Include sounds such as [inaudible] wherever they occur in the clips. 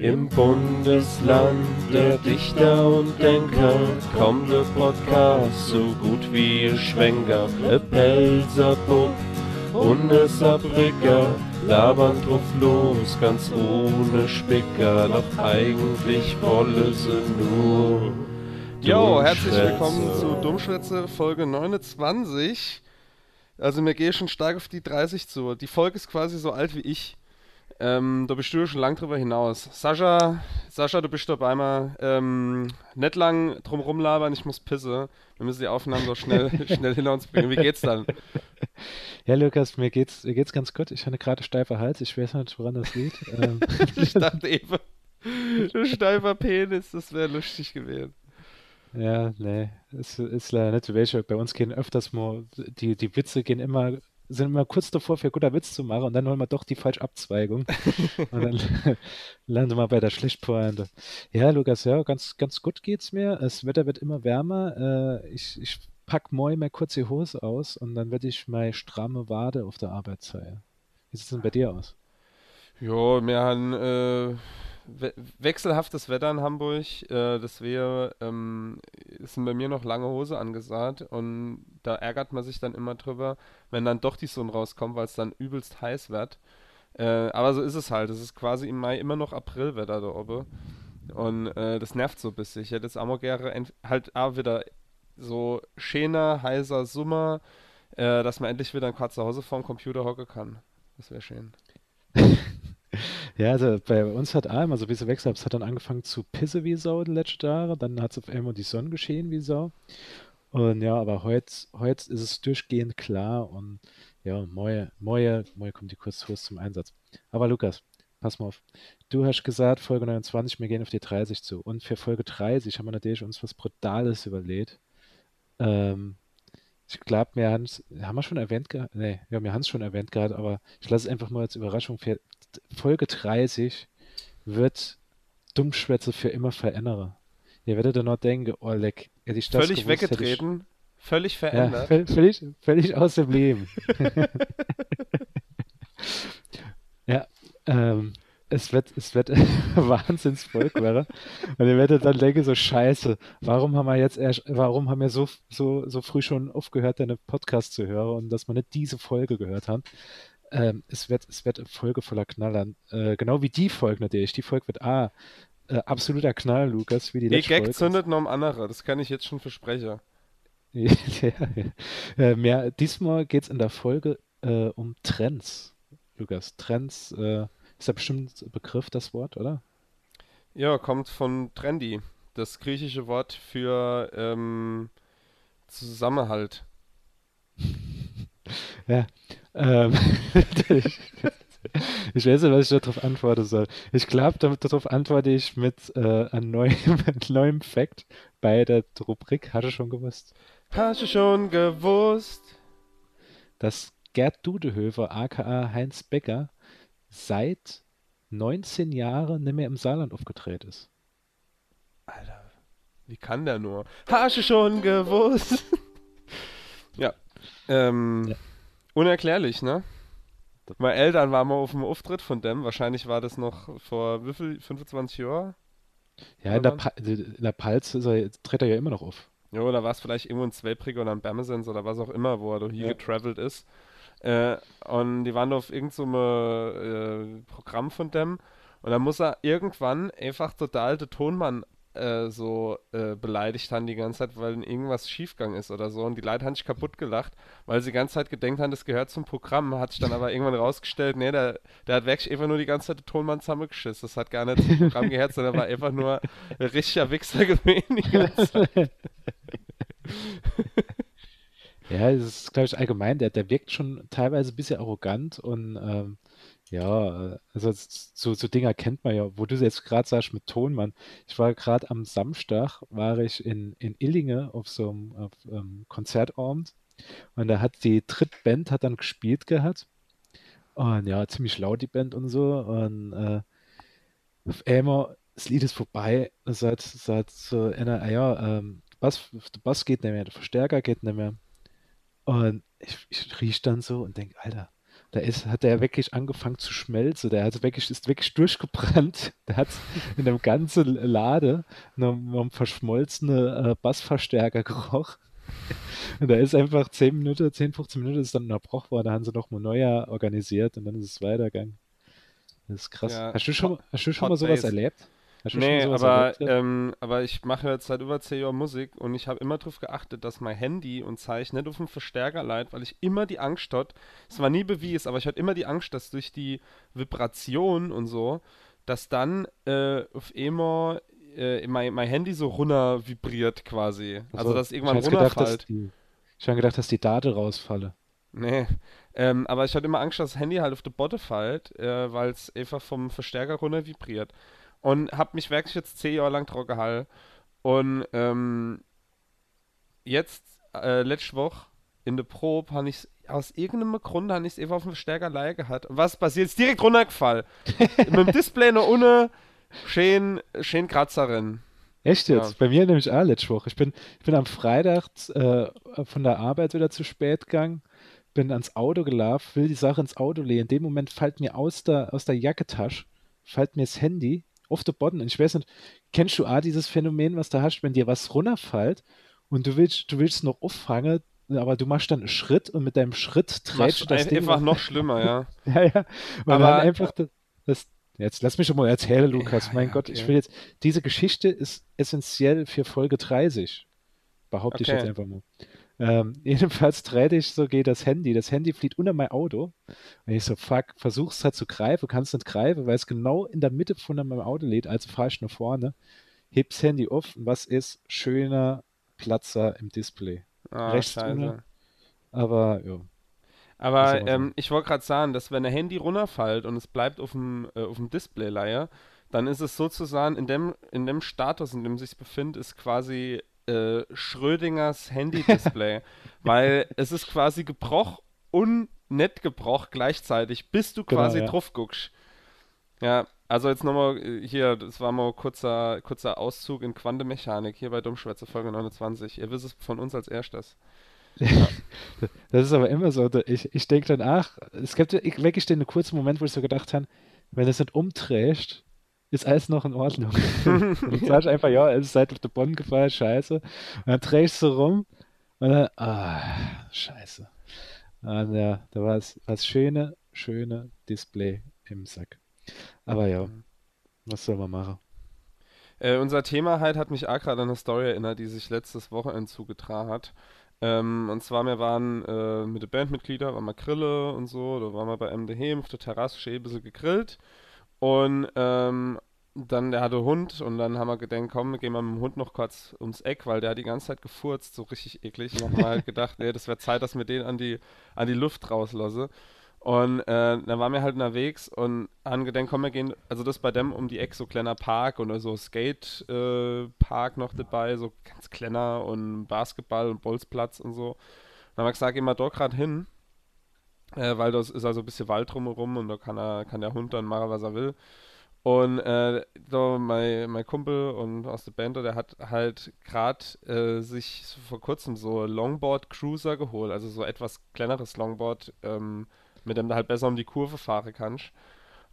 Im Bundesland der Dichter und Denker kommt der Podcast so gut wie ihr Schwenker. E Pelzer Bub und e Saarbrücker labern drauf los, ganz ohne Spicker. Doch eigentlich wolle sie nur. Jo, herzlich willkommen zu Dummschwätze Folge 29. Also mir gehe schon stark auf die 30 zu. Die Folge ist quasi so alt wie ich. Ähm, da bist du schon lang drüber hinaus. Sascha, Sascha, du bist dabei mal ähm, nicht lang drum rumlabern, ich muss pisse. Wir müssen die Aufnahmen so schnell, [laughs] schnell hinter uns bringen. Wie geht's dann? Ja, Lukas, mir geht's, mir geht's ganz gut. Ich habe gerade steifer Hals. Ich weiß nicht, woran das liegt. ähm, [laughs] Ich dachte eben, du steifer Penis, das wäre lustig gewesen. ja, nee, es ist leider nicht. Welche bei uns gehen öfters mal, die, die Witze gehen immer, sind immer kurz davor, für guter Witz zu machen und dann holen wir doch die falsche Abzweigung. [laughs] und dann [laughs] landen wir bei der Schlichtpointe. Ja, Lukas, ja, ganz, ganz gut geht's mir. Das Wetter wird immer wärmer. Äh, ich, ich pack morgen mal kurz die Hose aus und dann werde ich meine stramme Wade auf der Arbeit zeigen. Wie sieht's denn bei dir aus? Jo, wir haben äh, we wechselhaftes Wetter in Hamburg. Äh, das wäre, ähm, sind bei mir noch lange Hose angesagt und da ärgert man sich dann immer drüber, wenn dann doch die Sonne rauskommt, weil es dann übelst heiß wird. Äh, aber so ist es halt. Es ist quasi im Mai immer noch Aprilwetter da oben. Und äh, das nervt so ein bisschen. Ich hätte jetzt ent- halt auch wieder so schöner, heißer Sommer, äh, dass man endlich wieder ein kurz zu Hause vorm Computer hocken kann. Das wäre schön. [laughs] Ja, also bei uns hat auch immer so ein bisschen Wechsel. Es hat dann angefangen zu pisse wie Sau die letzten Jahre. Dann hat es auf einmal die Sonne geschehen wie Sau. Und ja, aber heute, heute ist es durchgehend klar und ja, morgen, morgen, morgen kommt die Kurzhose zum Einsatz. Aber Lukas, pass mal auf. Du hast gesagt, Folge 29, wir gehen auf die 30 zu. Und für Folge 30 haben wir natürlich uns was Brutales überlegt. Ähm, ich glaube, wir haben es, haben wir schon erwähnt gehabt? Nee, ja, wir haben es schon erwähnt gehabt, aber ich lasse es einfach mal als Überraschung. Für Folge 30 wird Dummschwätze für immer verändern. Ihr werdet dann noch denken, oh leck, hätte ich das Völlig gewusst, hätte ich, weggetreten, völlig ja, verändert. völ- völlig, völlig aus dem Leben. [laughs] [laughs] Ja, ähm, es wird, es wird [laughs] Wahnsinnsvolk wäre. Und ihr werdet dann denken, so scheiße, warum haben wir jetzt erst, warum haben wir so, so, so früh schon aufgehört, deine Podcast zu hören und dass wir nicht diese Folge gehört haben. Ähm, es wird, es wird eine Folge voller Knallern. Äh, genau wie die Folge natürlich. Die Folge wird A, äh, absoluter Knall, Lukas, wie die letzte Gag Folge. zündet noch um andere, das kann ich jetzt schon versprechen. Ja, [laughs] ja, ja. Äh, mehr, diesmal geht es in der Folge äh, um Trends, Lukas. Trends, äh, ist ja bestimmt ein Begriff, das Wort, oder? Ja, kommt von Trendy, das griechische Wort für ähm, Zusammenhalt. Ja. Ähm, [laughs] ich, weiß nicht, was ich darauf antworten soll. Ich glaube, darauf antworte ich mit äh, einem neuen, [laughs] neuem Fact bei der Rubrik, hast du schon gewusst, Hast du schon gewusst? dass Gerd Dudehöfer, aka Heinz Becker, seit 19 Jahren nicht mehr im Saarland aufgetreten ist. Alter, wie kann der nur? Hast du schon gewusst? [laughs] ja. Ähm, Ja. Unerklärlich, ne? Meine Eltern waren mal auf dem Auftritt von dem. Wahrscheinlich war das noch vor wie viel? 25 Jahren? Ja, in der, pa in der Palz er, tritt er ja immer noch auf. Ja, oder war es vielleicht irgendwo in Zweibrige oder in Bermesens oder was auch immer, wo er hier Ja. getravelt ist. Äh, und die waren auf irgendeinem so einem, äh, Programm von dem. Und dann muss er irgendwann einfach total der Tonmann äh, so äh, beleidigt haben die ganze Zeit, weil irgendwas schiefgegangen ist oder so. Und die Leute haben sich kaputt gelacht, weil sie die ganze Zeit gedenkt haben, das gehört zum Programm. Hat sich dann aber irgendwann rausgestellt, nee, der, der hat wirklich einfach nur die ganze Zeit den Tonmann zusammengeschissen. Das hat gar nicht zum Programm gehört, sondern war einfach nur ein richtiger Wichser [laughs] gewesen die ganze Zeit. [laughs] Ja, es ist, glaube ich, allgemein, der, der wirkt schon teilweise ein bisschen arrogant und ähm, ja, also so, so Dinger kennt man ja, wo du jetzt gerade sagst mit Tonmann. Ich war gerade am Samstag, war ich in, in Illinge auf so einem auf, ähm, Konzertabend und da hat die Trittband hat dann gespielt gehabt und ja, ziemlich laut die Band und so und äh, auf einmal, das Lied ist vorbei, es hat, hat so einer, ah ja, ähm, Bass, der Bass geht nicht mehr, der Verstärker geht nicht mehr. Und ich, ich riech dann so und denke, Alter, da ist, hat der wirklich angefangen zu schmelzen. Der hat wirklich, ist wirklich durchgebrannt. [laughs] Der hat in dem ganzen Lade einen verschmolzene äh, Bassverstärker gerochen. [laughs] Und da ist einfach 10 Minuten, 10, 15 Minuten ist dann unterbrochen worden. Da haben sie nochmal neuer organisiert und dann ist es weitergegangen. Das ist krass. Ja, hast du schon, hast du schon mal sowas erlebt? Nee, aber, ähm, aber ich mache jetzt seit über 10 Jahren Musik und ich habe immer darauf geachtet, dass mein Handy und Zeichen nicht auf den Verstärker leiht, weil ich immer die Angst hatte, es war nie bewiesen, aber ich hatte immer die Angst, dass durch die Vibration und so, dass dann äh, auf einmal äh, mein, mein Handy so runter vibriert quasi. Also, dass es irgendwann ich gedacht, dass runterfällt. die, ich habe gedacht, dass die Daten rausfalle. Nee. Ähm, aber ich hatte immer Angst, dass das Handy halt auf die Botte fällt, äh, weil es einfach vom Verstärker runter vibriert. Und hab mich wirklich jetzt zehn Jahre lang drauf gehalten. Und ähm, jetzt, äh, letzte Woche in der Probe, habe ich aus irgendeinem Grund habe ich es einfach auf dem Verstärker leihe gehabt. Und was passiert? Ist direkt runtergefallen. [laughs] Mit dem Display noch ohne schön, schön Kratzer drin. Echt jetzt? Ja. Bei mir nämlich auch letzte Woche. Ich bin, ich bin am Freitag äh, von der Arbeit wieder zu spät gegangen, bin ans Auto gelaufen, will die Sache ins Auto legen. In dem Moment fällt mir aus der, aus der Jacketasche, fällt mir das Handy auf den Boden. Und ich weiß nicht, kennst du auch dieses Phänomen, was du hast, wenn dir was runterfällt und du willst, du willst noch auffangen, aber du machst dann einen Schritt und mit deinem Schritt trägst du das Ein- Ding einfach noch- schlimmer, ja. [laughs] Ja, ja. Und Aber- dann einfach das, das. Jetzt lass mich schon mal erzählen, Lukas. Ja, mein ja, Gott, okay. ich will jetzt. Diese Geschichte ist essentiell für Folge 30. Behaupte ich Okay. jetzt einfach mal. Ähm, [laughs] jedenfalls trete ich so, geht das Handy. Das Handy flieht unter mein Auto. Und ich so, fuck, versuch's halt zu greifen, kannst nicht greifen, weil es genau in der Mitte von meinem Auto lädt, also fahr ich nach vorne, heb's Handy auf und was ist? Schöner Platzer im Display. Ah, Rechts drüber. Aber ja. Aber ähm, ich wollte gerade sagen, dass wenn ein Handy runterfällt und es bleibt auf dem, äh, auf dem Display-Layer, dann ist es sozusagen in dem, in dem Status, in dem es sich befindet, ist quasi äh, Schrödingers Handy-Display. [laughs] weil es ist quasi gebrochen und nicht gebrochen gleichzeitig, bis du Genau, quasi ja. drauf guckst. Ja, also jetzt nochmal äh, hier, das war mal kurzer, kurzer Auszug in Quantenmechanik hier bei Dummschwätze Folge 29. Ihr wisst es von uns als erstes. [laughs] Das ist aber immer so. Ich, ich denke dann, ach, es gibt ja wirklich den kurzen Moment, wo ich so gedacht habe, wenn es nicht umträgt, ist alles noch in Ordnung. [laughs] Und dann sag ich einfach, ja, es ist halt auf der Bonn gefallen, scheiße. Und dann drehst du rum und dann, ah, scheiße. Und ja, da war es das schöne, schöne Display im Sack. Aber ja, was soll man machen? Äh, unser Thema halt hat mich auch gerade an eine Story erinnert, die sich letztes Wochenende zugetragen hat. Ähm, und zwar, wir waren äh, mit den Bandmitgliedern, waren wir Grille und so, da waren wir bei MDH auf der Terrasse, schön ein bisschen gegrillt. Und ähm, dann, der hatte Hund und dann haben wir gedacht, komm, wir gehen mal mit dem Hund noch kurz ums Eck, weil der hat die ganze Zeit gefurzt, so richtig eklig. Und haben wir halt gedacht, nee, das wäre Zeit, dass wir den an die, an die Luft rauslassen. Und äh, dann waren wir halt unterwegs und haben gedacht, komm, wir gehen, also das bei dem um die Ecke, so kleiner Park und so Skate-Park äh, noch dabei, so ganz kleiner und Basketball und Bolzplatz und so. Dann haben wir gesagt, gehen wir da gerade hin, äh, weil das ist also ein bisschen Wald drumherum und da kann, er, kann der Hund dann machen, was er will. Und äh, da mein, mein Kumpel und aus der Band, der hat halt gerade äh, sich so vor kurzem so Longboard Cruiser geholt, also so etwas kleineres Longboard, ähm, mit dem du halt besser um die Kurve fahren kannst.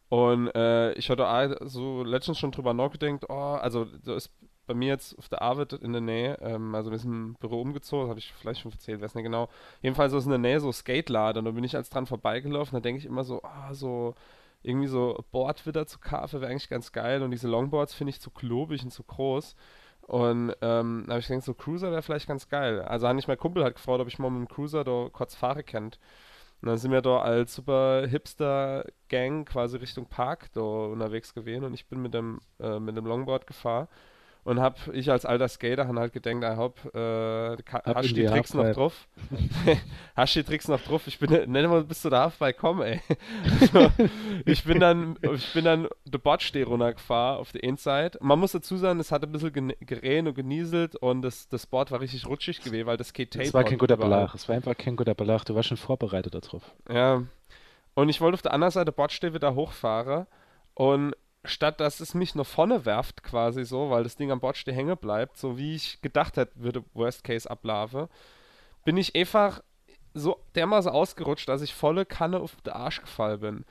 Und äh, ich hatte so letztens schon drüber nachgedacht, oh, also da ist bei mir jetzt auf der Arbeit in der Nähe, ähm, also wir sind im Büro umgezogen, habe ich vielleicht schon erzählt, weiß nicht genau. Jedenfalls ist in der Nähe so Skateladen und da bin ich als dran vorbeigelaufen, da denke ich immer so, ah, so irgendwie so Board wieder zu kaufen wäre eigentlich ganz geil und diese Longboards finde ich zu klobig und zu groß. Und ähm, da habe ich gedacht, so Cruiser wäre vielleicht ganz geil. Also habe ich mein Kumpel halt gefragt, ob ich mal mit dem Cruiser da kurz fahren kennt. Und dann sind wir da als super Hipster-Gang quasi Richtung Park da unterwegs gewesen und ich bin mit dem, äh, mit dem Longboard gefahren und hab ich als alter Skater han halt gedenkt, ah, hopp, äh, ka- Ab hast die Tricks noch Halfpipe. drauf? [laughs] hast die Tricks noch drauf? Ich bin, [laughs] nenn mal, bist du da bei komm, ey. [laughs] so, ich bin dann, ich bin dann der Bordsteh runtergefahren auf die Endseite. Man muss dazu sagen, es hat ein bisschen gerähen und genieselt und das, das Board war richtig rutschig gewesen, weil das Skate Es war kein guter Belag. Es war einfach kein guter Belag. Du warst schon vorbereitet darauf. ja. Und ich wollte auf der anderen Seite Bordsteh wieder hochfahren und statt dass es mich nach vorne werft, quasi so, weil das Ding am Bordsteh hängen bleibt, so wie ich gedacht hätte, würde Worst Case ablaufen, bin ich einfach so dermaßen ausgerutscht, dass ich volle Kanne auf den Arsch gefallen bin.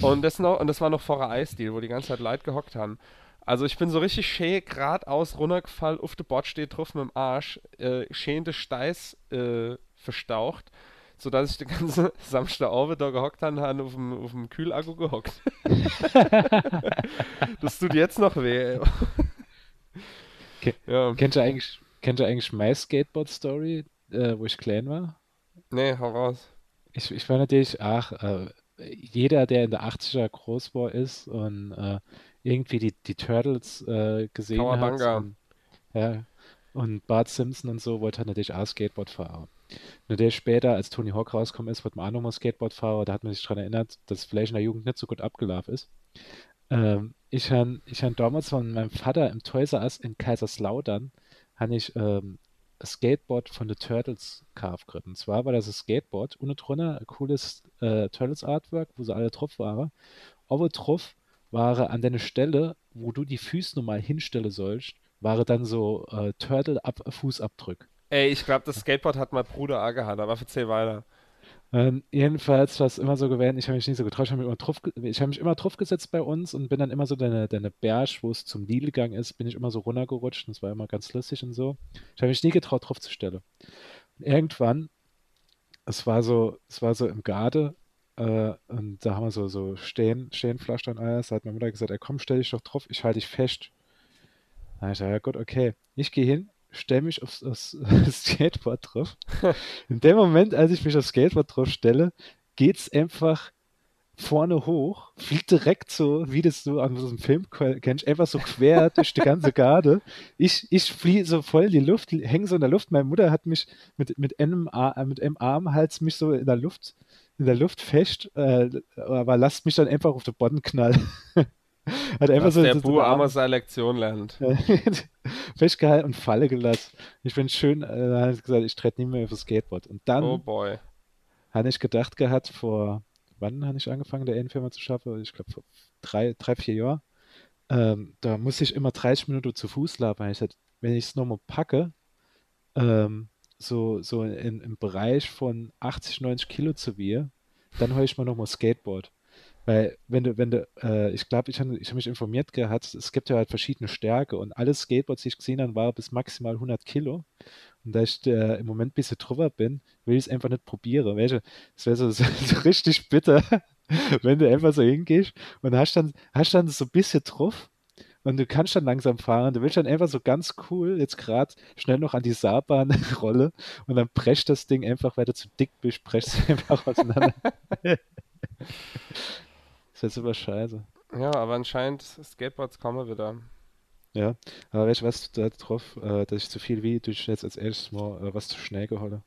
Und das, noch, und das war noch vor der Eisdeal, wo die ganze Zeit Leute gehockt haben. Also ich bin so richtig schön geradeaus runtergefallen, auf der Bord steht drauf mit dem Arsch, äh, schön den Steiß äh, verstaucht, sodass ich den ganzen [laughs] Samstagabend da gehockt habe und auf dem, auf dem Kühlakku gehockt. [laughs] das tut jetzt noch weh. Ke ja. Kennt ihr eigentlich, kennt ihr eigentlich meine Skateboard-Story, äh, wo ich klein war? Nee, hau raus. Ich, ich war natürlich, ach, äh, jeder, der in der 80er groß war, ist und äh, irgendwie die, die Turtles äh, gesehen Kawabanga. hat. Und, ja, und Bart Simpson und so wollte halt natürlich auch Skateboard fahren. Nur der später, als Tony Hawk rausgekommen ist, wurde man auch nochmal Skateboard fahren. Da hat man sich daran erinnert, dass vielleicht in der Jugend nicht so gut abgelaufen ist. Ähm, ich habe ich hab damals von meinem Vater im Toys R Us in Kaiserslautern habe ich ähm, Skateboard von The Turtles gekauft. Und zwar war das ein Skateboard ohne drunter ein cooles äh, Turtles Artwork, wo sie alle drauf waren. Aber drauf war an deiner Stelle, wo du die Füße nochmal hinstellen sollst, war dann so äh, Turtle-Fußabdrück. Ey, ich glaube, das Skateboard hat mein Bruder auch gehabt, aber erzähl weiter. Ähm, jedenfalls war es immer so gewesen, ich habe mich nicht so getraut, ich habe mich, immer drauf, hab mich immer drauf gesetzt bei uns und bin dann immer so deine, deine Berg, wo es zum Lidl gegangen ist, bin ich immer so runtergerutscht und es war immer ganz lustig und so. Ich habe mich nie getraut, drauf zu stellen. Und irgendwann, es war so, es war so im Garde äh, und da haben wir so, so Stehen, Stehenflaschen und alles, da hat meine Mutter gesagt, ey, komm, stell dich doch drauf, ich halte dich fest. Da ich gesagt, ja gut, okay. Ich gehe hin, stelle mich aufs, [laughs] aufs, Skateboard drauf. In dem Moment, als ich mich aufs Skateboard drauf stelle, geht es einfach vorne hoch, fliegt direkt so, wie das du an so einem Film kennst, einfach so quer [laughs] durch die ganze Garde. Ich, ich fliehe so voll in die Luft, hänge so in der Luft. Meine Mutter hat mich mit, mit, einem, Arm, mit einem Armhals mich so in der Luft, in der Luft fest, äh, aber lasst mich dann einfach auf den Boden knallen. [laughs] Hat einfach Was so, der Bu seine Lektion lernt. [laughs] Festgehalten und Falle gelassen. Ich bin schön, äh, dann hat gesagt, ich trete nie mehr auf das Skateboard. Und dann oh boy. habe ich gedacht gehabt, vor, wann habe ich angefangen, der Ehrenfirma zu schaffen? Ich glaube, vor drei, drei, vier Jahren. Ähm, da muss ich immer 30 Minuten zu Fuß laufen. Ich hatte, wenn ich es nochmal packe, ähm, so, so in, im Bereich von 80, 90 Kilo zu wir, dann hole ich mal nochmal Skateboard. Weil, wenn du, wenn du, äh, ich glaube, ich habe ich hab mich informiert gehabt, es gibt ja halt verschiedene Stärke und alle Skateboards, die ich gesehen habe, waren bis maximal 100 Kilo. Und da ich äh, im Moment ein bisschen drüber bin, will ich es einfach nicht probieren. Weißt das wäre so, so, [laughs] so, richtig bitter, [laughs] wenn du einfach so hingehst und hast dann, hast dann so ein bisschen drauf und du kannst dann langsam fahren. Du willst dann einfach so ganz cool jetzt gerade schnell noch an die Saarbahn [laughs] rolle und dann prescht das Ding einfach, weil du zu dick bist, es einfach auseinander. Das wäre super scheiße. Ja, aber anscheinend Skateboards kommen wieder. Ja, aber weißt du was, da drauf, äh, dass ich zu viel wie, du jetzt als erstes mal äh, was zu schnell geholt.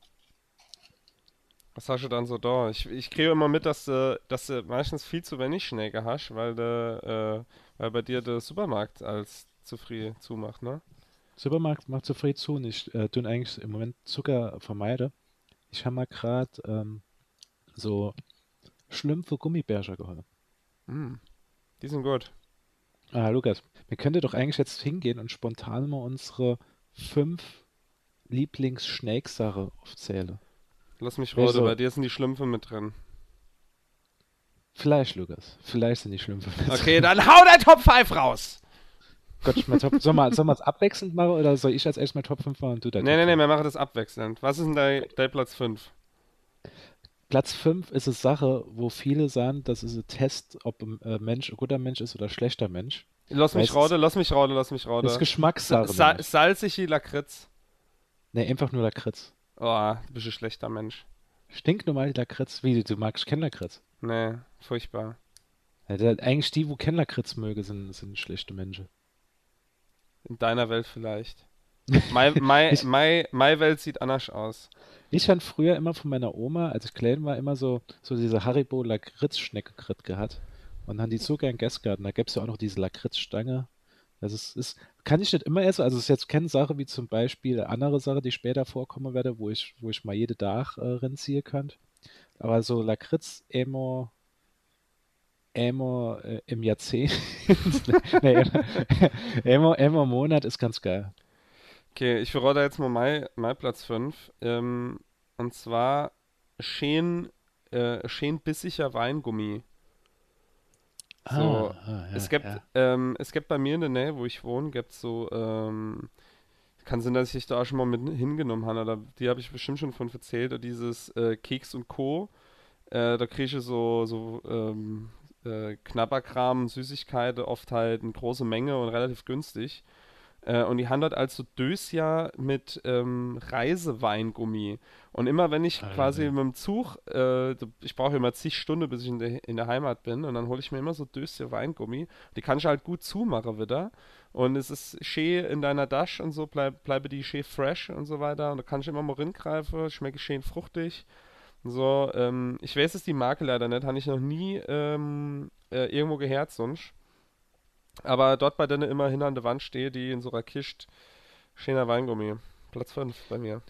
Was hast du dann so da? Ich, ich kriege immer mit, dass du, dass du meistens viel zu wenig Schnee hast, weil, de, äh, weil bei dir der Supermarkt als zu früh zumacht, ne? Supermarkt macht zu früh zu und ich äh, tue eigentlich im Moment Zucker vermeide. Ich habe mal gerade ähm, so Schlümpfe Gummibärchen geholt. Mm, die sind gut. Ah, Lukas, wir könnten doch eigentlich jetzt hingehen und spontan mal unsere fünf Lieblings-Schnake-Sache aufzählen. Lass mich raten, also, bei dir sind die Schlümpfe mit drin. Vielleicht, Lukas. Vielleicht sind die Schlümpfe mit drin. Okay, dann hau dein Top 5 raus! Gott, mein Top, soll man es abwechselnd machen oder soll ich als erstes mein Top 5 machen und du dein Nee, Top nee, nee, wir machen das abwechselnd. Was ist denn dein, dein Platz 5? Platz 5 ist eine Sache, wo viele sagen, das ist ein Test, ob ein äh, Mensch ein guter Mensch ist oder ein schlechter Mensch. Lass mich raude, lass mich raude, lass mich raude. Das ist Geschmackssache. Sa salzig wie Lakritz. Ne, einfach nur Lakritz. Oh, du bist ein schlechter Mensch. Stinknormal Lakritz. Wie, du magst kein Lakritz? Nee, furchtbar. Ja, eigentlich die, wo kein Lakritz möge, sind, sind schlechte Menschen. In deiner Welt vielleicht. [laughs] Mai Welt sieht anders aus. Ich habe früher immer von meiner Oma, als ich klein war, immer so, so diese Haribo Lakritz-Schnecke gehabt. Und dann die so gern gegessen gehabt. Und da gäbe es ja auch noch diese Lakritzstange. Das ist, ist, kann ich nicht immer essen. Also es ist jetzt keine Sache wie zum Beispiel andere Sache, die später vorkommen werde, wo ich, wo ich mal jede Tag äh, rinziehen könnte. Aber so Lakritz immer immer äh, im Jahrzehnt, [laughs] nee, immer, immer im Monat ist ganz geil. Okay, ich verrate jetzt mal mein, mein Platz 5. Ähm, und zwar schön, äh, schön bissiger Weingummi. So, Ah, ah, ja, es gibt, ja. ähm, es gibt bei mir in der Nähe, wo ich wohne, gibt so, ähm, kann sein, dass ich da auch schon mal mit hingenommen habe, oder die habe ich bestimmt schon von erzählt, dieses äh, Keks und Co. Äh, da kriege ich so, so ähm, äh, Knabberkram, Süßigkeiten, oft halt eine große Menge und relativ günstig. Äh, und die haben dort also Dösja mit ähm, Reiseweingummi. Und immer wenn ich Alter. quasi mit dem Zug, äh, ich brauche immer zig Stunden, bis ich in der, in der Heimat bin, und dann hole ich mir immer so Dösja Weingummi. Die kann ich halt gut zumachen wieder. Und es ist schön in deiner Tasche und so, bleib, bleibe die schön fresh und so weiter. Und da kann ich immer mal ringreifen, schmecke schön fruchtig. So, ähm, ich weiß es die Marke leider nicht, habe ich noch nie ähm, äh, irgendwo gehört sonst. Aber dort bei denen immer hin an der Wand stehe, die in so einer Kiste, schöner Weingummi. Platz 5 bei mir.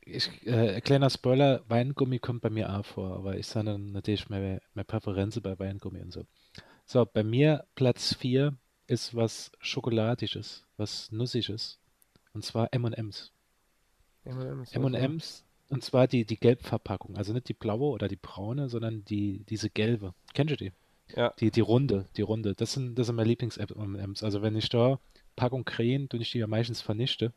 Ich, äh, kleiner Spoiler, Weingummi kommt bei mir auch vor, aber ich sage dann natürlich meine, meine Präferenz bei Weingummi und so. So, bei mir Platz 4 ist was Schokoladiges, was Nussiges. Und zwar M&M's. M&M's. M&M's, und zwar die, die Gelbverpackung. Also nicht die blaue oder die braune, sondern die, diese gelbe. Kennst du die? Ja. Die, die runde, die runde. Das sind, das sind meine Lieblings-M&M's. Also wenn ich da Packung kriege, tue ich die ja meistens vernichte.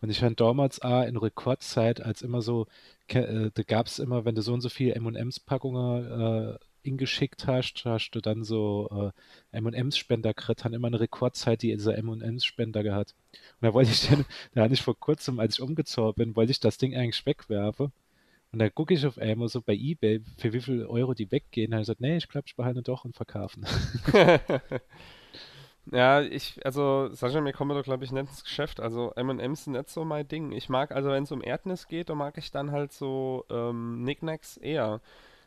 Und ich fand damals auch in Rekordzeit, als immer so, äh, da gab es immer, wenn du so und so viele M&M's-Packungen äh, ingeschickt hast, hast du dann so äh, M&M's-Spender gekriegt, haben immer eine Rekordzeit, die dieser M&M's-Spender gehabt. Und da wollte ich [laughs] dann, da hatte ich vor kurzem, als ich umgezogen bin, wollte ich das Ding eigentlich wegwerfen. Und da gucke ich auf einmal so bei eBay, für wie viel Euro die weggehen. Da habe ich gesagt, nee, ich glaube, ich behalte doch und verkaufen. [laughs] Ja, ich, also, Sascha, mir kommen doch, glaube ich, nicht ins Geschäft. Also, M&M's sind nicht so mein Ding. Ich mag, also, wenn es um Erdnuss geht, dann mag ich dann halt so ähm, Knickknacks eher.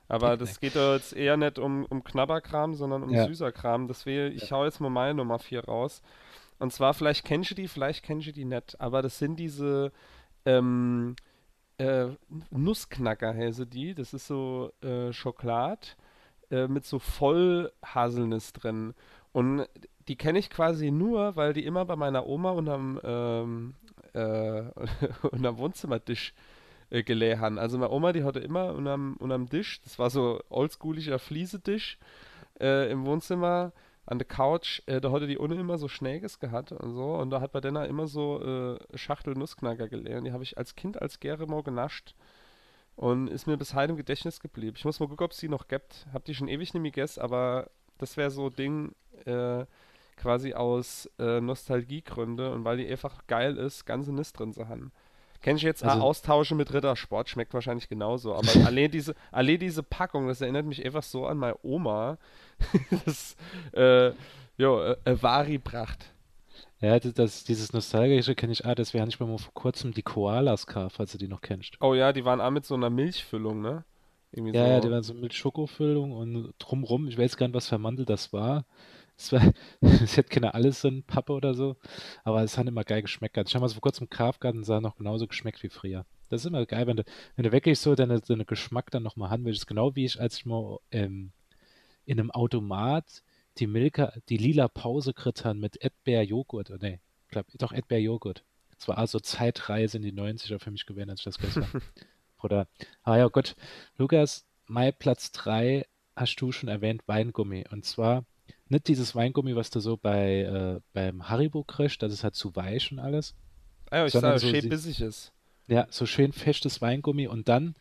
Aber das geht doch jetzt eher nicht um, um Knabberkram, sondern um Ja. süßer Kram. Deswegen, ich hau jetzt mal meine Nummer 4 raus. Und zwar, vielleicht kennst du die, vielleicht kennst du die nicht. Aber das sind diese ähm, äh, Nussknacker, heißen die. Das ist so äh, Schokolade äh, mit so Vollhaselnuss drin. Und die kenne ich quasi nur, weil die immer bei meiner Oma unterm, ähm, äh, [laughs] unterm Wohnzimmertisch äh, haben. Also meine Oma, die hatte immer unterm, unterm Tisch, das war so oldschoolischer Fliesetisch äh, im Wohnzimmer an der Couch, äh, da hatte die ohne immer so Schnäges gehabt und so. Und da hat bei denen immer so äh, Schachtel Nussknacker gelegen. Die habe ich als Kind als Gere mal genascht. Und ist mir bis heute im Gedächtnis geblieben. Ich muss mal gucken, ob es die noch gibt. Hab die schon ewig nicht mehr gegessen, aber das wäre so Ding, äh, quasi aus äh, Nostalgiegründe und weil die einfach geil ist, ganze Nis drin zu haben. Kenn ich jetzt auch Also- Austausche mit Rittersport, schmeckt wahrscheinlich genauso, aber [laughs] allein diese, allein diese Packung, das erinnert mich einfach so an meine Oma. [laughs] das, äh, jo, äh, äh, Vari-Pracht. Ja, das, das, dieses Nostalgische kenne ich auch, deswegen habe ich mal vor kurzem die Koalas gekauft, falls du die noch kennst. Oh ja, die waren auch mit so einer Milchfüllung, ne? Irgendwie Ja, so. ja, die waren so mit Schokofüllung und drumrum, ich weiß gar nicht, was für Mandel das war. Es war, [laughs] es hätte keine alles in Pappe oder so, aber es hat immer geil geschmeckt. Ich habe mal so vor kurzem es hat noch genauso geschmeckt wie früher. Das ist immer geil, wenn du, wenn du wirklich so deine, deine Geschmack dann nochmal haben willst. Genau wie ich, als ich mal ähm, in einem Automat die Milka, die lila Pause habe mit Erdbeerjoghurt, oder nee, ich doch Erdbeerjoghurt. Das war also Zeitreise in die 90er für mich gewesen, als ich das habe. Oder, ah ja Gott, Lukas, mein Platz 3 hast du schon erwähnt, Weingummi. Und zwar nicht dieses Weingummi, was du so bei, äh, beim Haribo kriegst, das ist halt zu weich und alles. Ah ja, ich sage, so schön bissig ist. Ja, so schön festes Weingummi und dann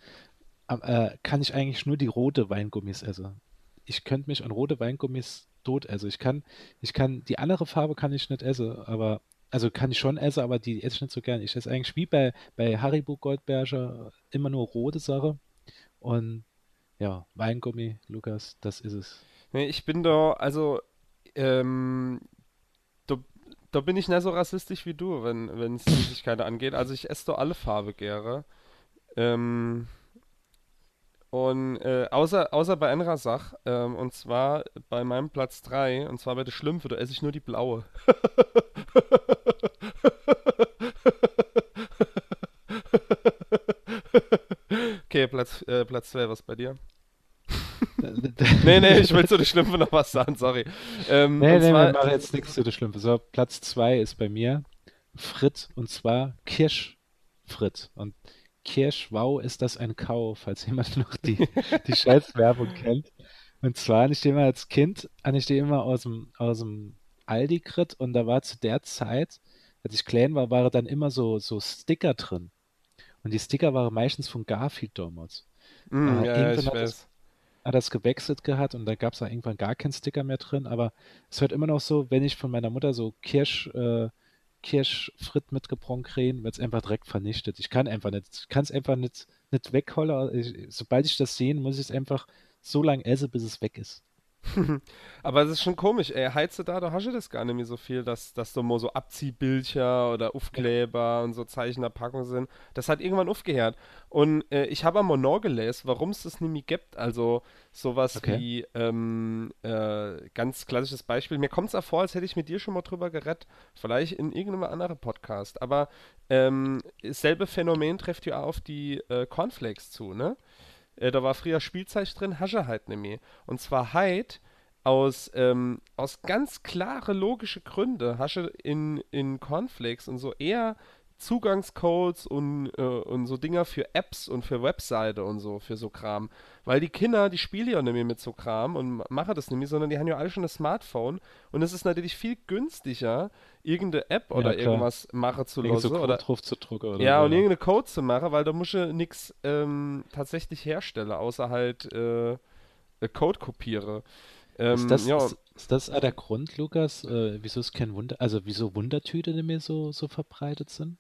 äh, kann ich eigentlich nur die rote Weingummis essen. Ich könnte mich an rote Weingummis tot essen. Ich kann, ich kann, die andere Farbe kann ich nicht essen, aber, also kann ich schon essen, aber die esse ich nicht so gern. Ich esse eigentlich wie bei, bei Haribo Goldberger immer nur rote Sache und ja, Weingummi, Lukas, das ist es. Nee, ich bin da, also, ähm, da, da bin ich nicht so rassistisch wie du, wenn es Süßigkeiten angeht. Also ich esse da alle Farbe gerne. Ähm, und äh, außer, außer bei einer Sache, ähm, und zwar bei meinem Platz 3, und zwar bei der Schlümpfe, da esse ich nur die blaue. [laughs] Okay, Platz, äh, Platz 2, was bei dir? [laughs] Nee, nee, ich will zu der Schlümpfe noch was sagen, sorry. Ähm, Nee, nee, zwar, wir machen jetzt nichts zu der Schlümpfe. So, Platz 2 ist bei mir Frit und zwar Kirschfrit. Und Kirsch, wow, ist das ein Kau, falls jemand noch die, [laughs] die Scheißwerbung kennt. Und zwar ich den immer als Kind, ich den immer aus dem, aus dem Aldi krit und da war zu der Zeit, als ich klein war, waren dann immer so, so Sticker drin. Und die Sticker waren meistens von Garfield damals. Mm, Äh, ja, ich weiß. Hat das gewechselt gehabt und da gab es irgendwann gar keinen Sticker mehr drin, aber es wird immer noch so, wenn ich von meiner Mutter so Kirsch, äh, Kirschfrit mitgebracht kriege, wird es einfach direkt vernichtet. Ich kann einfach nicht, ich kann es einfach nicht, nicht wegholen. Ich, sobald ich das sehe, muss ich es einfach so lange essen, bis es weg ist. [laughs] Aber es ist schon komisch, ey. Heize da, da hast du das gar nicht mehr so viel, dass, dass da mal so Abziehbildcher oder Aufkleber und so Zeichen der Packung sind. Das hat irgendwann aufgehört. Und äh, ich habe einmal nachgelesen, warum es das nicht mehr gibt. Also sowas Okay. wie, ähm, äh, ganz klassisches Beispiel. Mir kommt es auch vor, als hätte ich mit dir schon mal drüber geredet. Vielleicht in irgendeinem anderen Podcast. Aber ähm, dasselbe Phänomen trifft ja auch auf die äh, Cornflakes zu, ne? Äh, da war früher Spielzeug drin, Hasche halt nicht mehr. Und zwar halt aus, ähm, aus ganz klare logische Gründe Hasche in, in Cornflakes und so eher Zugangscodes und, äh, und so Dinger für Apps und für Webseite und so, für so Kram. Weil die Kinder, die spielen ja nicht mehr mit so Kram und ma- machen das nicht mehr, sondern die haben ja alle schon ein Smartphone und es ist natürlich viel günstiger, irgendeine App oder klar. irgendwas machen zu Irgend so lassen oder drauf zu drucken oder ja, so. und irgendeine Code zu machen, weil da musst du nichts ähm, tatsächlich herstellen, außer halt äh, äh, Code kopiere. Ähm, Ist das, ja, ist, ist das der Grund, Lukas, äh, wieso es kein Wunder, also wieso Wundertüte nicht mehr so, so verbreitet sind?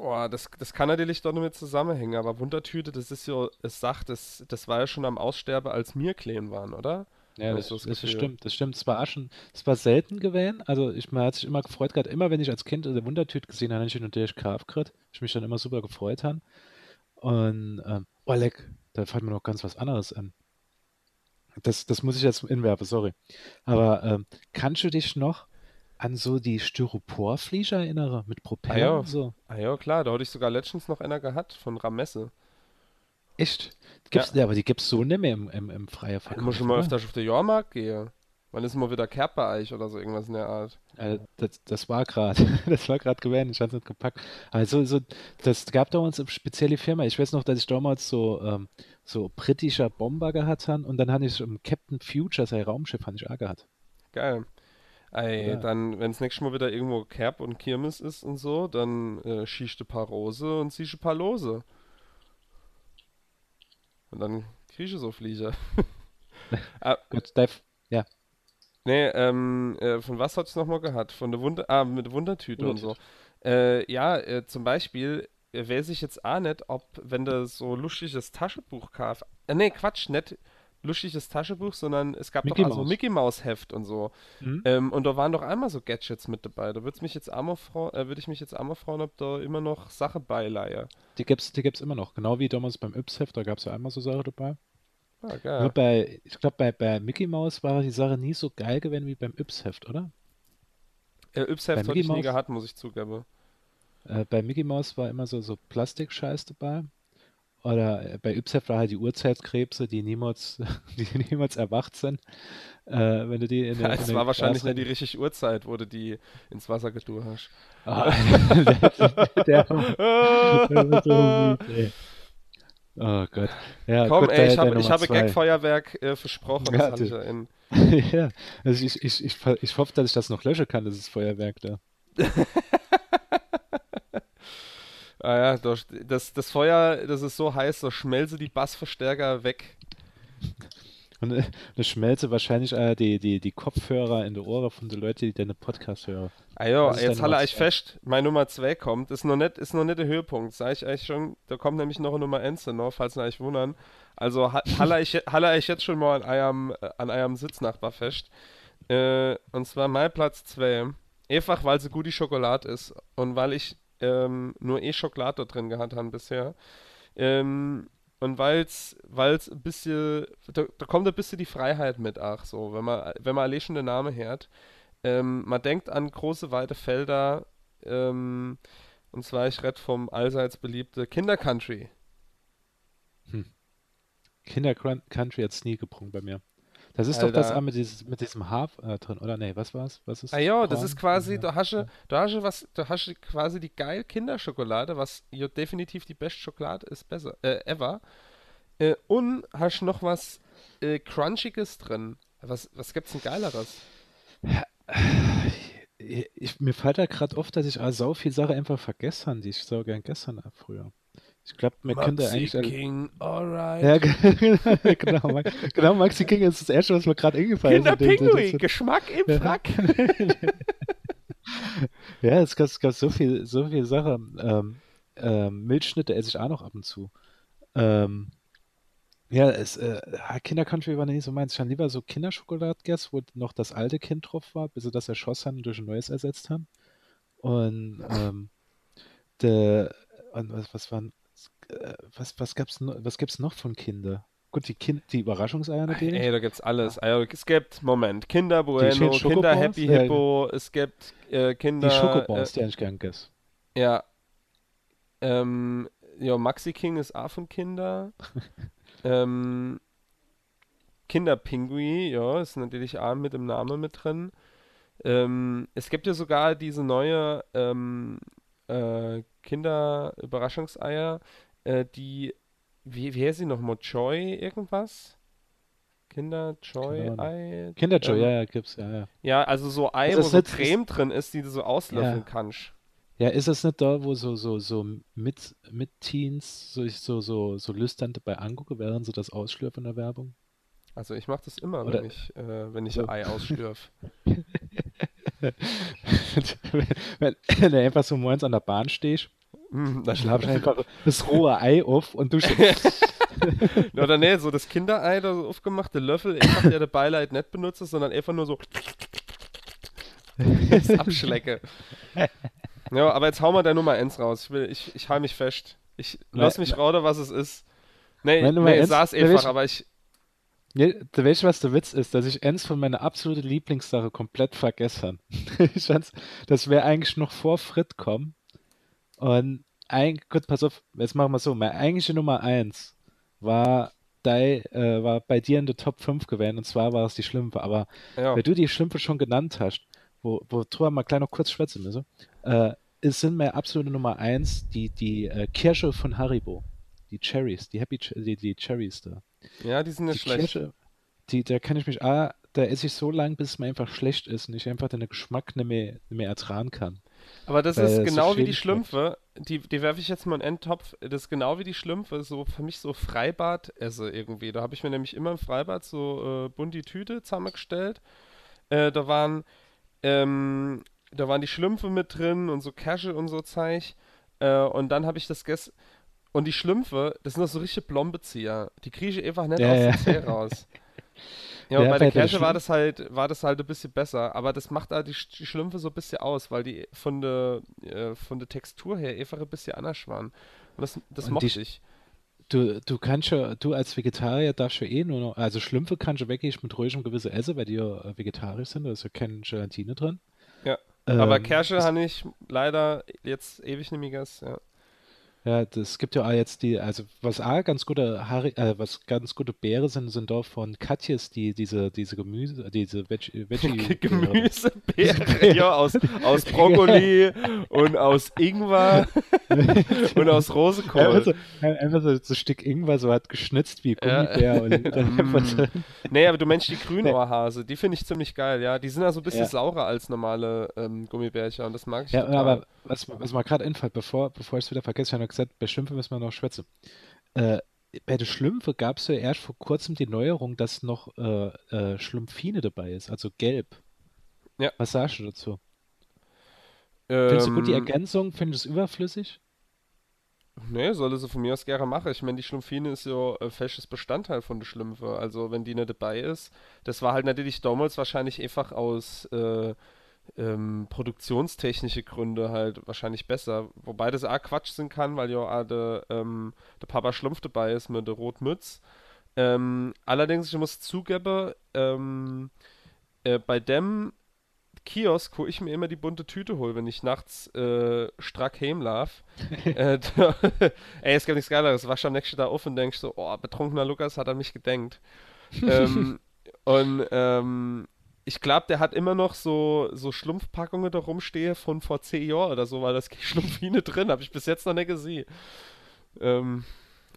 Boah, das, das kann natürlich doch nicht mit zusammenhängen, aber Wundertüte, das ist ja, es sagt, das, das war ja schon am Aussterben, als wir klein waren, oder? Ja, das, das das, stimmt, das stimmt. Es war auch schon, es war selten gewesen. Also ich, man hat sich immer gefreut gehabt, immer wenn ich als Kind eine Wundertüte gesehen habe, habe ich her gekauft gekriegt. Ich mich dann immer super gefreut habe. Und, ähm, oh leck, da fällt mir noch ganz was anderes an. Das, das muss ich jetzt inwerfen, sorry. Aber ähm, kannst du dich noch an so die Styroporflieger erinnern mit Propeller ja. und so? Ah ja, klar, da hatte ich sogar letztens noch einer gehabt von Ramesse. Echt? Gibt's, ja. aber die gibt es so nicht mehr im, im, im freien Ich Verkauf, muss schon mal oder? öfter auf den Jahrmarkt gehen. Wann ist mal wieder Kerpereich oder so irgendwas in der Art? Äh, das, das war gerade, [laughs] das war gerade gewesen, ich hatte es nicht gepackt. Also so, das gab damals eine spezielle Firma. Ich weiß noch, dass ich damals so, ähm, so britischer Bomber gehabt habe und dann hatte ich im Captain Future sein Raumschiff hatte ich auch gehabt. Geil. Ey, Ja. dann, wenn es nächstes Mal wieder irgendwo Kerb und Kirmes ist und so, dann äh, schießt ein paar Rose und ziehst ein paar Lose. Und dann kriegst du so Flieger. [laughs] ah, Gut, Dave, ja, nee, ähm, äh, von was hat's nochmal gehabt? Von der Wunder, ah, mit der Wundertüte und so. Äh, ja, äh, zum Beispiel, äh, weiß ich jetzt auch nicht, ob, wenn du so lustiges Taschenbuch kaufst, äh, nee, Quatsch, nicht lustiges Taschenbuch, sondern es gab Mickey doch also Maus. Mickey Maus Heft und so. Mhm. Ähm, und da waren doch einmal so Gadgets mit dabei. Da würde mich jetzt frau- äh, würde ich mich jetzt einmal fragen, ob da immer noch Sache beileihe. die gibt's, die gibt's immer noch. Genau wie damals beim Yps-Heft, da gab es ja einmal so Sachen dabei. Ah, Nur geil. bei, ich glaube, bei, bei Mickey Mouse war die Sache nie so geil gewesen wie beim Yps-Heft, oder? Äh, Yps-Heft bei hatte ich nie Maus? gehabt, muss ich zugeben. Äh, bei Mickey Mouse war immer so, so Plastikscheiß dabei. Oder äh, bei halt die Urzeitkrebse, die niemals, [laughs] die niemals erwacht sind. Äh, wenn du die in der, in Es war wahrscheinlich nicht die richtige Uhrzeit, wo du die ins Wasser hast. Ah, [laughs] der, der, so. Oh Gott. Ja, Komm, gut, ey, ich, hab, ich habe. Gagfeuerwerk äh, versprochen. Das Ja, hatte ich du- ja in. [laughs] ja, also ich, ich, ich, ich hoffe, dass ich das noch löschen kann, dieses Feuerwerk da. Ah ja, das, das, das Feuer, das ist so heiß, da schmelze die Bassverstärker weg. Und äh, das schmelze wahrscheinlich äh, die, die, die Kopfhörer in die Ohren von den Leuten, die deine Podcast hören. Ah ja, jetzt Nummer ich fest, meine Nummer 2 kommt. Ist noch nicht, ist noch nicht der Höhepunkt, sag ich eigentlich schon. Da kommt nämlich noch eine Nummer 1 noch, falls ihr euch wundern. Also ha- [laughs] halle ich, halle ich jetzt schon mal an eurem, äh, an eurem Sitznachbar fest. Äh, und zwar mein Platz 2. Einfach, weil sie gut die Schokolade ist und weil ich ähm, nur eh Schokolade da drin gehabt habe bisher. Ähm, und weil's, weil's ein bisschen, da, da kommt ein bisschen die Freiheit mit, ach so, wenn man, wenn man allein schon den Namen hört. Ähm, man denkt an große, weite Felder, ähm, und zwar, ich rede vom allseits beliebte Kindercountry. Kinder Country hat's nie gebrungen bei mir. Das ist doch das Alter. mit, dieses, mit diesem Haar äh, drin, oder? Nee, was war's? Was ist Ah ja, das ist quasi, Ja. du hast, ja- du hast ja was, du hast ja quasi die geil Kinderschokolade, was ja definitiv die beste Schokolade ist, besser, äh, ever. Äh, und hast noch was äh, Crunchiges drin. Was, was gibt's denn Geileres? Ich, ich, mir fällt da gerade oft, dass ich so viel Sachen einfach vergessen habe, die ich so gern gestern habe früher. Ich glaube, könnte Maxi eigentlich. alle- King, alright. Ja, ge- [laughs] genau, genau, Maxi King ist das erste, was mir gerade eingefallen ist. Kinderpinguin, Geschmack im. Frack. [laughs] Ja, es gab, es gab so viel, so viel Sachen. Ähm, ähm, Milchschnitte esse ich auch noch ab und zu. Ähm, ja, es, äh, ah, Kindercountry war nicht so meins. Ich habe lieber so Kinderschokolade gegessen, wo noch das alte Kind drauf war, bis sie das erschossen haben und durch ein neues ersetzt haben. Und, ähm, der, und was, was waren, äh, was, was gab's noch, was gibt's noch von Kinder? Gut, die, kind, die Überraschungseier natürlich. Ey, da gibt's alles. Also, es gibt, Moment, Kinder Bueno, Kinder? Happy Ja. Hippo, es gibt äh, Kinder. die Schokobons, die habe ich gern. Äh, ja. Ähm, ja, Maxi King ist auch von Kinder. [laughs] ähm, Kinderpingui, ja, ist natürlich auch mit im Namen mit drin. Ähm, es gibt ja sogar diese neue ähm, äh, Kinder-Überraschungseier, äh, die, wie, wie heißt sie nochmal? Joy irgendwas? Kinder Joy. Ei? Kinderjoy, ähm, ja, ja, gibt's, ja, ja. Ja, also so Ei, Ist wo das so nicht- Creme drin ist, die du so auslöffeln Ja. kannst. Ja, ist es nicht da, wo so, so, so mit, mit Teens so, ich so, so, so lüstern dabei angucke, während sie das ausschlürfen in der Werbung? Also ich mache das immer, Oder- wenn ich, äh, wenn ich So. ein Ei ausschlürf. [laughs] wenn, wenn du einfach so morgens an der Bahn stehst, da schlaf ich einfach [laughs] das rohe Ei auf und du [laughs] Oder nee, so das Kinderei, da so aufgemachte Löffel, einfach der der Beileid nicht benutzt, sondern einfach nur so [laughs] das abschlecke. Ja, aber jetzt hau mal der Nummer 1 raus. Ich, will, ich, ich hau mich fest. Ich lass mich raten, was es ist. Nee, Meine Nummer nee, eins- saß einfach, aber ich. Ja, du weißt, was der Witz ist, dass ich eins von meiner absoluten Lieblingssache komplett vergessen habe. Ich fand's- das wäre eigentlich noch vor Frit kommen. Und ein, gut, pass auf, jetzt machen wir so. Meine eigentliche Nummer eins war, dei, äh, war bei dir in der Top 5 gewesen, und zwar war es die Schlümpfe. Aber Ja. weil du die Schlümpfe schon genannt hast, wo, wo drüber mal gleich noch kurz schwätzen müssen, äh, es sind meine absolute Nummer eins die, die äh, Kirsche von Haribo. Die Cherries, die Happy Ch die, die Cherries da. ja, die sind Die nicht schlecht. Kirsche, die, da kann ich mich, ah, da esse ich so lang, bis es mir einfach schlecht ist und ich einfach den Geschmack nicht mehr, nicht mehr ertragen kann. Aber das ist es so genau wie die. Schlümpfe. Die, die werfe ich jetzt mal in den Endtopf. Das ist genau wie die Schlümpfe. So für mich so Freibad esse irgendwie. Da habe ich mir nämlich immer im Freibad so äh, bunte Tüte zusammengestellt. Äh, da waren ähm, da waren die Schlümpfe mit drin und so Kirsche und so Zeug. Äh, und dann habe ich das gegessen. Und die Schlümpfe, das sind doch so richtige Blombezieher. Die kriege ich einfach nicht Ja, aus ja. dem Zeh raus. [laughs] Ja, und bei der Kirsche war das halt, war das halt ein bisschen besser, aber das macht da die, die Schlümpfe so ein bisschen aus, weil die von der, äh, von der Textur her einfach ein bisschen anders waren. Und das, das Und mochte die- ich. Du, du kannst ja, du als Vegetarier darfst ja eh nur noch, also Schlümpfe kannst du wirklich mit ruhigem Gewissen essen, weil die ja äh, vegetarisch sind, da ist ja keine Gelatine drin. Ja, Aber Ähm, Kirsche das- habe ich leider jetzt ewig nicht mehr. Ja. Ja, das gibt ja auch jetzt die, also was auch ganz gute Hari, äh, was ganz gute Beere sind, sind doch von Katjes, die diese diese Gemüse, diese Veg Veggie [laughs] Gemüsebeere, [laughs] ja, aus, aus Brokkoli und aus Ingwer [laughs] [laughs] und aus Einfach Rosenkohl. so, einfach so, so ein Stück Ingwer so hat geschnitzt wie. Gummibär und [laughs] dann einfach so, Mm. Nee, aber du meinst die Grünohrhase, die finde ich ziemlich geil, ja. Die sind ja so ein bisschen Ja. saurer als normale ähm, Gummibärchen und das mag ich Ja, total. aber was, was mir gerade einfällt, bevor, bevor ich es wieder vergesse, ich habe noch gesagt, bei Schlümpfe müssen wir noch schwätzen. Äh, bei den Schlümpfe gab es ja erst vor kurzem die Neuerung, dass noch äh, äh, Schlumpfine dabei ist, also gelb. Ja. Was sagst du dazu? Findest du gut die Ähm, Ergänzung? Findest du es überflüssig? Nee, soll sie von mir aus gerne machen. Ich meine, die Schlumpfine ist ja äh, festes Bestandteil von der Schlümpfe. Also, wenn die nicht dabei ist, das war halt natürlich damals wahrscheinlich einfach aus äh, ähm, produktionstechnische Gründe halt wahrscheinlich besser. Wobei das auch Quatsch sein kann, weil ja auch der, ähm, der Papa Schlumpf dabei ist mit der Rotmütz. Ähm, allerdings, ich muss zugeben, ähm, äh, bei dem Kiosk, wo ich mir immer die bunte Tüte hole, wenn ich nachts äh, strack heimlauf. [laughs] äh, [laughs] ey, es gibt nichts Geileres. Wasch am nächsten Tag auf und denkst so, oh, betrunkener Lukas hat an mich gedenkt. [laughs] ähm, Und ähm, ich glaube, der hat immer noch so, so Schlumpfpackungen da rumstehen von vor zehn Jahren oder so, weil das Schlumpfine drin habe ich bis jetzt noch nicht gesehen. Ähm,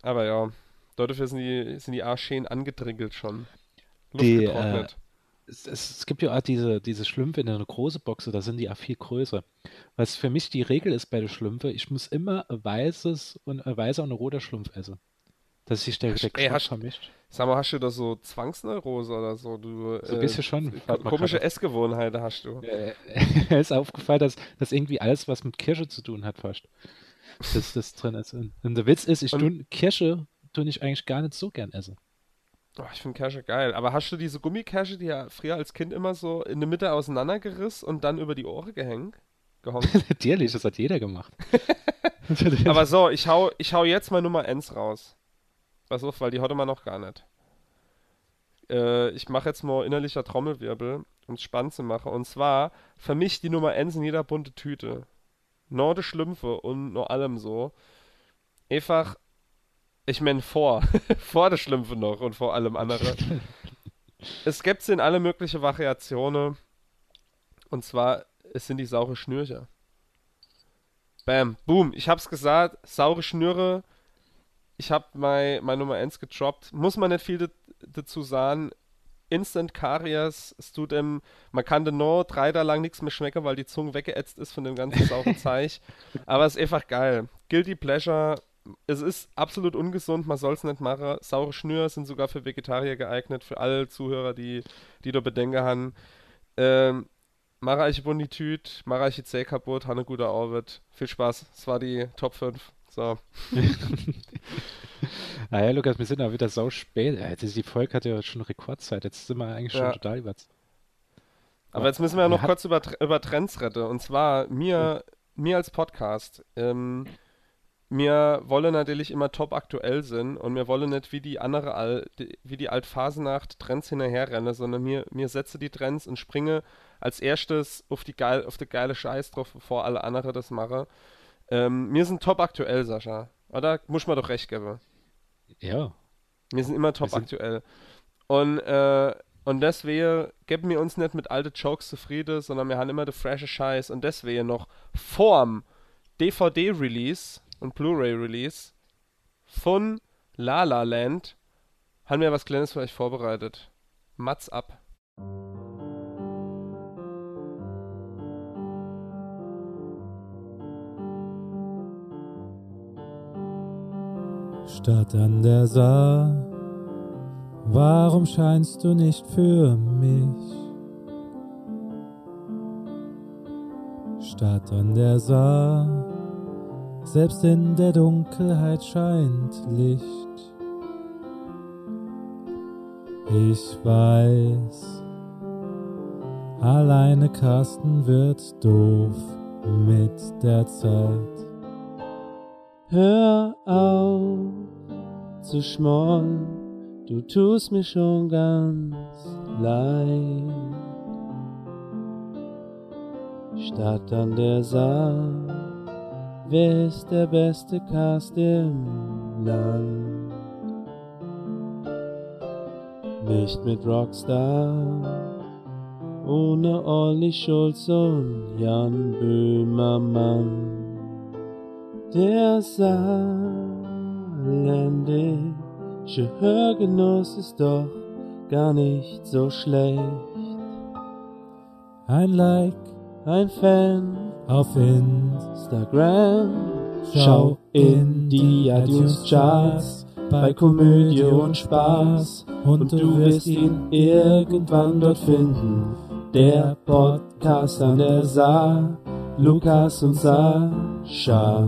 aber ja, dafür sind die, sind die Arscheen angedringelt schon. Luft die, äh, es, es, gibt ja auch diese, diese Schlümpfe in einer großen Box, da sind die auch viel größer. Was für mich die Regel ist bei den Schlümpfe, ich muss immer ein weißes und ein weißer und ein roter Schlumpf essen. Dass sich der, der hast, vermischt. Sag mal, hast du da so Zwangsneurose oder so? Du, so ein bisschen äh, schon. Komische Essgewohnheiten hast du. Mir [laughs] ist aufgefallen, dass, dass irgendwie alles, was mit Kirsche zu tun hat, fast. Dass das drin ist. Und, und der Witz ist, ich tue Kirsche tue ich eigentlich gar nicht so gern essen. Oh, ich finde Kirsche geil. Aber hast du diese Gummikirsche, die ja früher als Kind immer so in der Mitte auseinandergerissen und dann über die Ohren gehängt? [laughs] Natürlich, das hat jeder gemacht. [laughs] Aber so, ich hau, ich hau jetzt mal Nummer 1 raus. Pass auf, weil die hatte man noch gar nicht. Äh, ich mache jetzt mal innerlicher Trommelwirbel, um es spannend zu machen. Und zwar für mich die Nummer 1 in jeder bunte Tüte. Norde Schlümpfe und nur allem so. Einfach, ich meine vor, [laughs] vor der Schlümpfe noch und vor allem andere. [laughs] es gibt sie in alle möglichen Variationen. Und zwar, es sind die saure Schnürcher. Bam, boom, ich hab's gesagt, saure Schnüre ich habe mein, mein Nummer 1 gedroppt. Muss man nicht viel dazu sagen. Instant Karies, es tut dem, man kann den nur drei Tage lang nichts mehr schmecken, weil die Zunge weggeätzt ist von dem ganzen sauren [laughs] Zeug. Aber es ist einfach geil. Guilty Pleasure, es ist absolut ungesund, man soll es nicht machen. Saure Schnür sind sogar für Vegetarier geeignet, für alle Zuhörer, die, die da Bedenken haben. Ähm, mache ich Bonitüt, mache ich Zäh kaputt, habe eine gute Arbeit. Viel Spaß, es war die Top 5. So. [laughs] naja, Lukas, wir sind auch wieder so spät. Jetzt die Folge hat ja schon Rekordzeit. Jetzt sind wir eigentlich schon ja. total über. Aber jetzt müssen wir ja noch kurz über, über Trends retten. Und zwar mir, mir als Podcast. Ähm, wir wollen natürlich immer top aktuell sein und wir wollen nicht wie die andere Al wie die Altphasenacht Trends hinterherrennen, sondern mir, mir setze die Trends und springe als erstes auf die geil auf die geile Scheiß drauf, bevor alle anderen das machen. Ähm, wir sind top aktuell, Sascha. Oder? Muss man doch recht geben. Ja. Wir sind immer top aktuell. Und, äh, und deswegen geben wir uns nicht mit alten Jokes zufrieden, sondern wir haben immer den frische Scheiß. Und deswegen noch vorm DVD-Release und Blu-ray-Release von La La Land haben wir was Kleines für euch vorbereitet. Mats ab. Stadt an der Saar, warum scheinst du nicht für mich? Stadt an der Saar, selbst in der Dunkelheit scheint Licht. Ich weiß, alleine Carsten wird doof mit der Zeit. Hör auf zu schmollen, du tust mir schon ganz leid. Stadt an der Saar, wer ist der beste Cast im Land? Nicht mit Rockstar, ohne Olli Schulz und Jan Böhmermann. Der saarländische Hörgenuss ist doch gar nicht so schlecht. Ein Like, ein Fan auf Instagram. Schau in die iTunes Charts bei Komödie und Spaß und du wirst ihn irgendwann dort finden. Der Podcast an der Saar, Lukas und Sascha.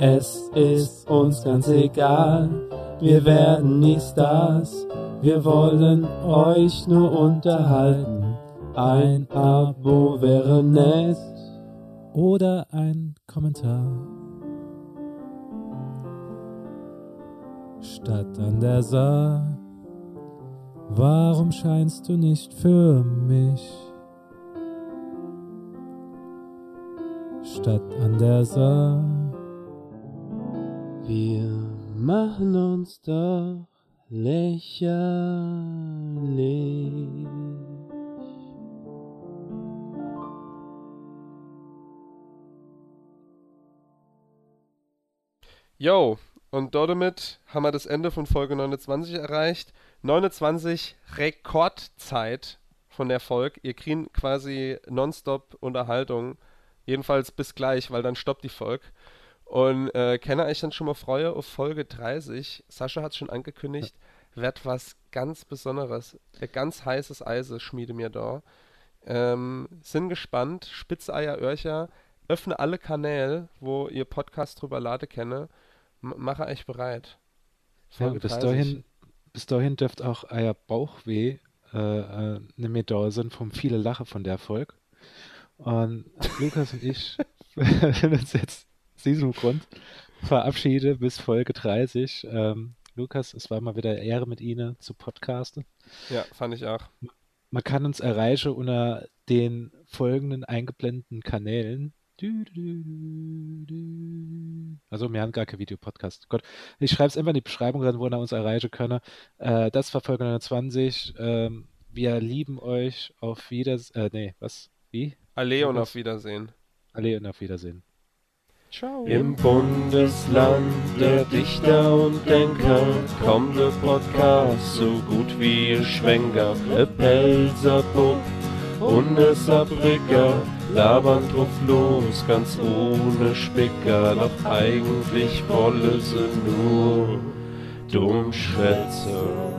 Es ist uns ganz egal, wir werden nie Stars, wir wollen euch nur unterhalten. Ein Abo wäre nett. Oder ein Kommentar. Stadt an der Saar, warum scheinst du nicht für mich? Stadt an der Saar. Wir machen uns doch lächerlich. Yo, und damit haben wir das Ende von Folge 29 erreicht. 29 Rekordzeit von der Folge. Ihr kriegt quasi nonstop Unterhaltung. Jedenfalls bis gleich, weil dann stoppt die Folge. Und äh, kann euch dann schon mal freue auf Folge 30. Sascha hat es schon angekündigt, wird was ganz Besonderes. Ein ganz heißes Eise schmiede mir da. Ähm, sind gespannt, Spitzeier Örcher, öffne alle Kanäle, wo ihr Podcast drüber lade kenne. Mache euch bereit. Ja, bis 30. dahin, bis dahin dürft auch euer Bauchweh äh, äh, eine Medaille sind vom viele Lache von der Folge. Und [laughs] Lukas und ich [laughs] werden uns jetzt aus diesem Grund verabschiede bis Folge 30. Ähm, Lukas, es war mal wieder Ehre mit Ihnen zu podcasten. Ja, fand ich auch. Man kann uns erreichen unter den folgenden eingeblendeten Kanälen. Also, wir haben gar kein Videopodcast. Gott, ich schreibe es einfach in die Beschreibung rein, wo ihr uns erreichen könnt. Äh, das war Folge 29. Ähm, wir lieben euch. Auf Wiedersehen. Äh, nee, was? Wie? Allee und auf Wiedersehen. Allee und auf Wiedersehen. Ciao. Im Bundesland der Dichter und Denker kommt der Podcast so gut wie ihr Schwenker. E Pelzerbub und Saarbrücker labern drauf los, ganz ohne Spicker. Doch eigentlich wolle sie nur dumm schwätze.